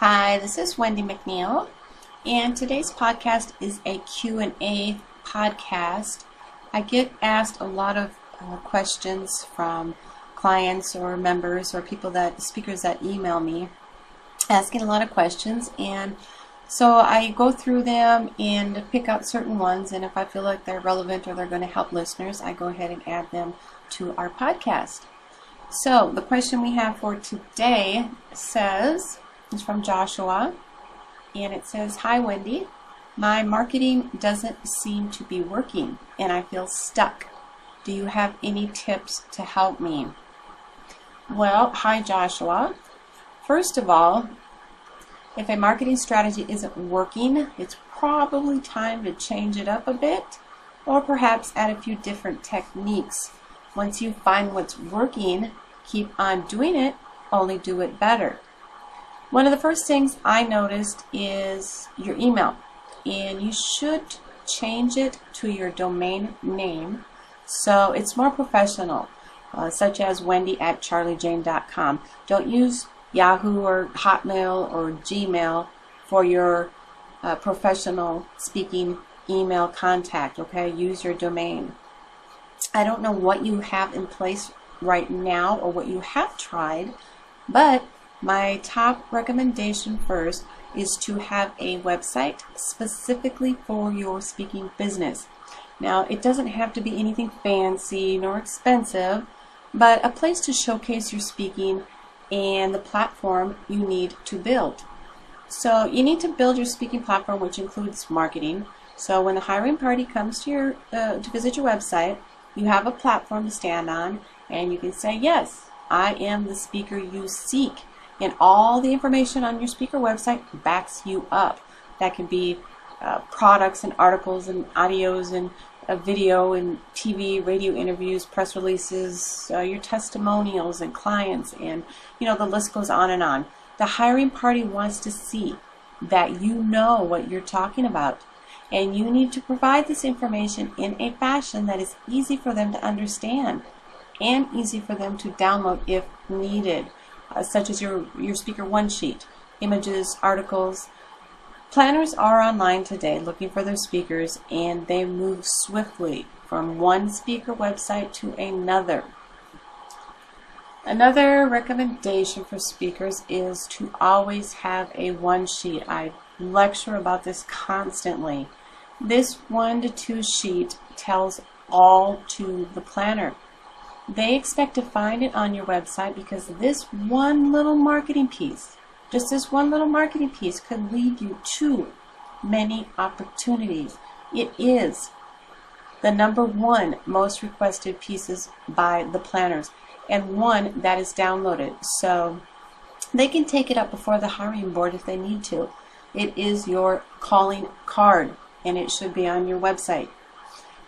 Hi, this is Wendy McNeil, and today's podcast is a Q&A podcast. I get asked a lot of uh, questions from clients or members or people that speakers that email me asking a lot of questions and so I go through them and pick out certain ones and if I feel like they're relevant or they're going to help listeners, I go ahead and add them to our podcast. So the question we have for today says it's from Joshua, and it says, Hi, Wendy. My marketing doesn't seem to be working, and I feel stuck. Do you have any tips to help me? Well, hi, Joshua. First of all, if a marketing strategy isn't working, it's probably time to change it up a bit or perhaps add a few different techniques. Once you find what's working, keep on doing it, only do it better. One of the first things I noticed is your email, and you should change it to your domain name so it's more professional, uh, such as wendy at charlijane.com. Don't use Yahoo or Hotmail or Gmail for your uh, professional speaking email contact, okay? Use your domain. I don't know what you have in place right now or what you have tried, but my top recommendation first is to have a website specifically for your speaking business. Now, it doesn't have to be anything fancy nor expensive, but a place to showcase your speaking and the platform you need to build. So you need to build your speaking platform, which includes marketing. So when the hiring party comes to your uh, to visit your website, you have a platform to stand on, and you can say, "Yes, I am the speaker you seek." And all the information on your speaker website backs you up. That can be uh, products and articles and audios and a video and TV, radio interviews, press releases, uh, your testimonials and clients, and you know the list goes on and on. The hiring party wants to see that you know what you're talking about, and you need to provide this information in a fashion that is easy for them to understand and easy for them to download if needed uh, such as your, your Speaker One sheet, images, articles. Planners are online today looking for their speakers and they move swiftly from one speaker website to another. Another recommendation for speakers is to always have a one sheet. I lecture about this constantly. This one to two sheet tells all to the planner. They expect to find it on your website because this one little marketing piece, just this one little marketing piece, could lead you to many opportunities. It is the number one most requested pieces by the planners and one that is downloaded. So they can take it up before the hiring board if they need to. It is your calling card and it should be on your website.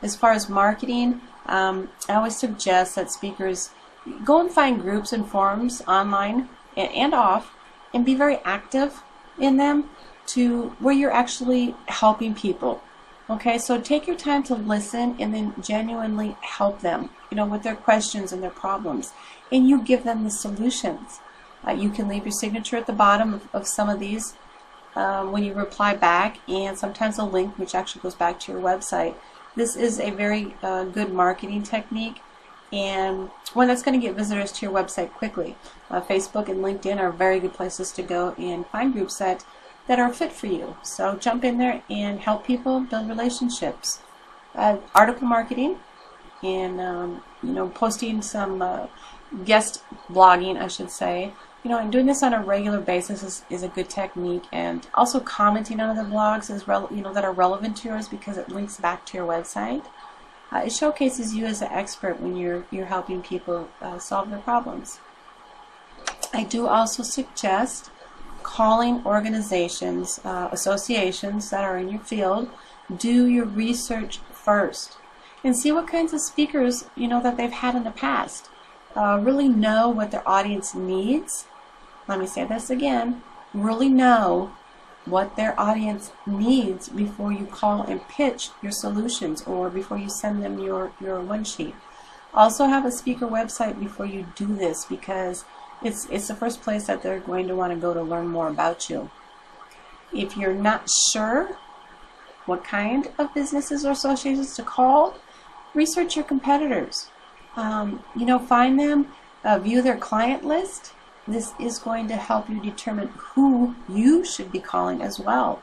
As far as marketing, um, I always suggest that speakers go and find groups and forums online and, off and be very active in them to where you're actually helping people. Okay, so take your time to listen and then genuinely help them, you know, with their questions and their problems. And you give them the solutions. Uh, you can leave your signature at the bottom of, of some of these um, when you reply back, and sometimes a link which actually goes back to your website. This is a very uh, good marketing technique and one that's going to get visitors to your website quickly. Uh, Facebook and LinkedIn are very good places to go and find groups that, that are fit for you. So jump in there and help people build relationships. Uh, article marketing and um, you know posting some uh, guest blogging, I should say, you know, and doing this on a regular basis is, is a good technique. And also commenting on other blogs is you know that are relevant to yours because it links back to your website. Uh, it showcases you as an expert when you're you're helping people uh, solve their problems. I do also suggest calling organizations, uh, associations that are in your field. Do your research first and see what kinds of speakers you know that they've had in the past. Uh, really know what their audience needs. Let me say this again. Really know what their audience needs before you call and pitch your solutions or before you send them your, your one sheet. Also have a speaker website before you do this because it's, it's the first place that they're going to want to go to learn more about you. If you're not sure what kind of businesses or associations to call, research your competitors. Um, you know, find them, uh, view their client list. This is going to help you determine who you should be calling as well.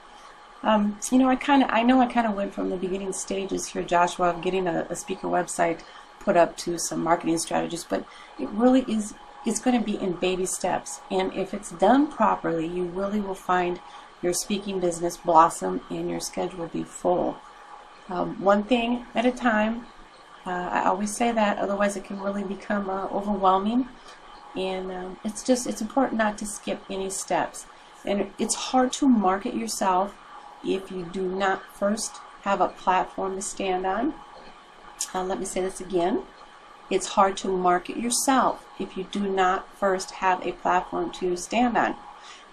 Um, you know, I kind of, I know I kind of went from the beginning stages here, Joshua, of getting a, a speaker website put up to some marketing strategies, but it really is it's going to be in baby steps. And if it's done properly, you really will find your speaking business blossom and your schedule be full. Um, one thing at a time. Uh, I always say that, otherwise it can really become uh, overwhelming. And um, it's just it's important not to skip any steps. And it's hard to market yourself if you do not first have a platform to stand on. Uh, let me say this again. It's hard to market yourself if you do not first have a platform to stand on.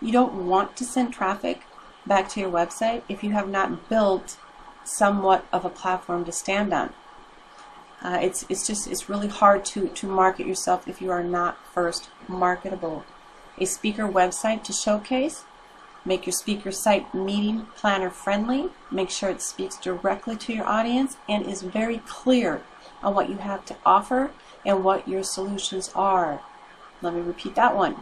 You don't want to send traffic back to your website if you have not built somewhat of a platform to stand on. Uh, it's, it's just it's really hard to, to market yourself if you are not first marketable. A speaker website to showcase. Make your speaker site meeting planner friendly. Make sure it speaks directly to your audience and is very clear on what you have to offer and what your solutions are. Let me repeat that one.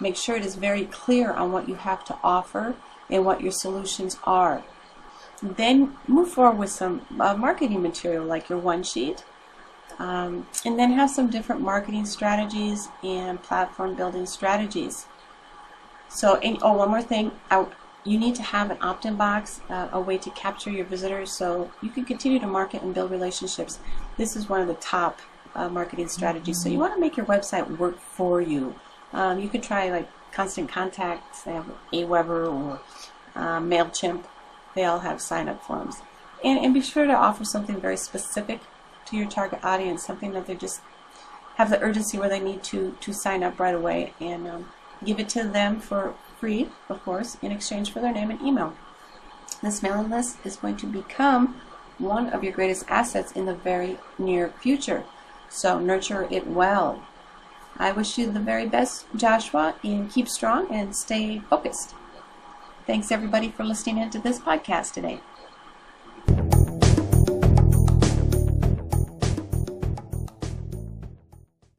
Make sure it is very clear on what you have to offer and what your solutions are. Then move forward with some uh, marketing material like your one sheet. Um, and then have some different marketing strategies and platform building strategies. So, and, oh, one more thing. I, you need to have an opt-in box, uh, a way to capture your visitors so you can continue to market and build relationships. This is one of the top uh, marketing strategies. So you want to make your website work for you. Um, you could try like Constant Contact, have Aweber or uh, MailChimp. They all have sign-up forms. And, and be sure to offer something very specific to your target audience, something that they just have the urgency where they need to, to sign up right away and um, give it to them for free, of course, in exchange for their name and email. This mailing list is going to become one of your greatest assets in the very near future. So nurture it well. I wish you the very best, Joshua, and keep strong and stay focused. Thanks everybody for listening into this podcast today.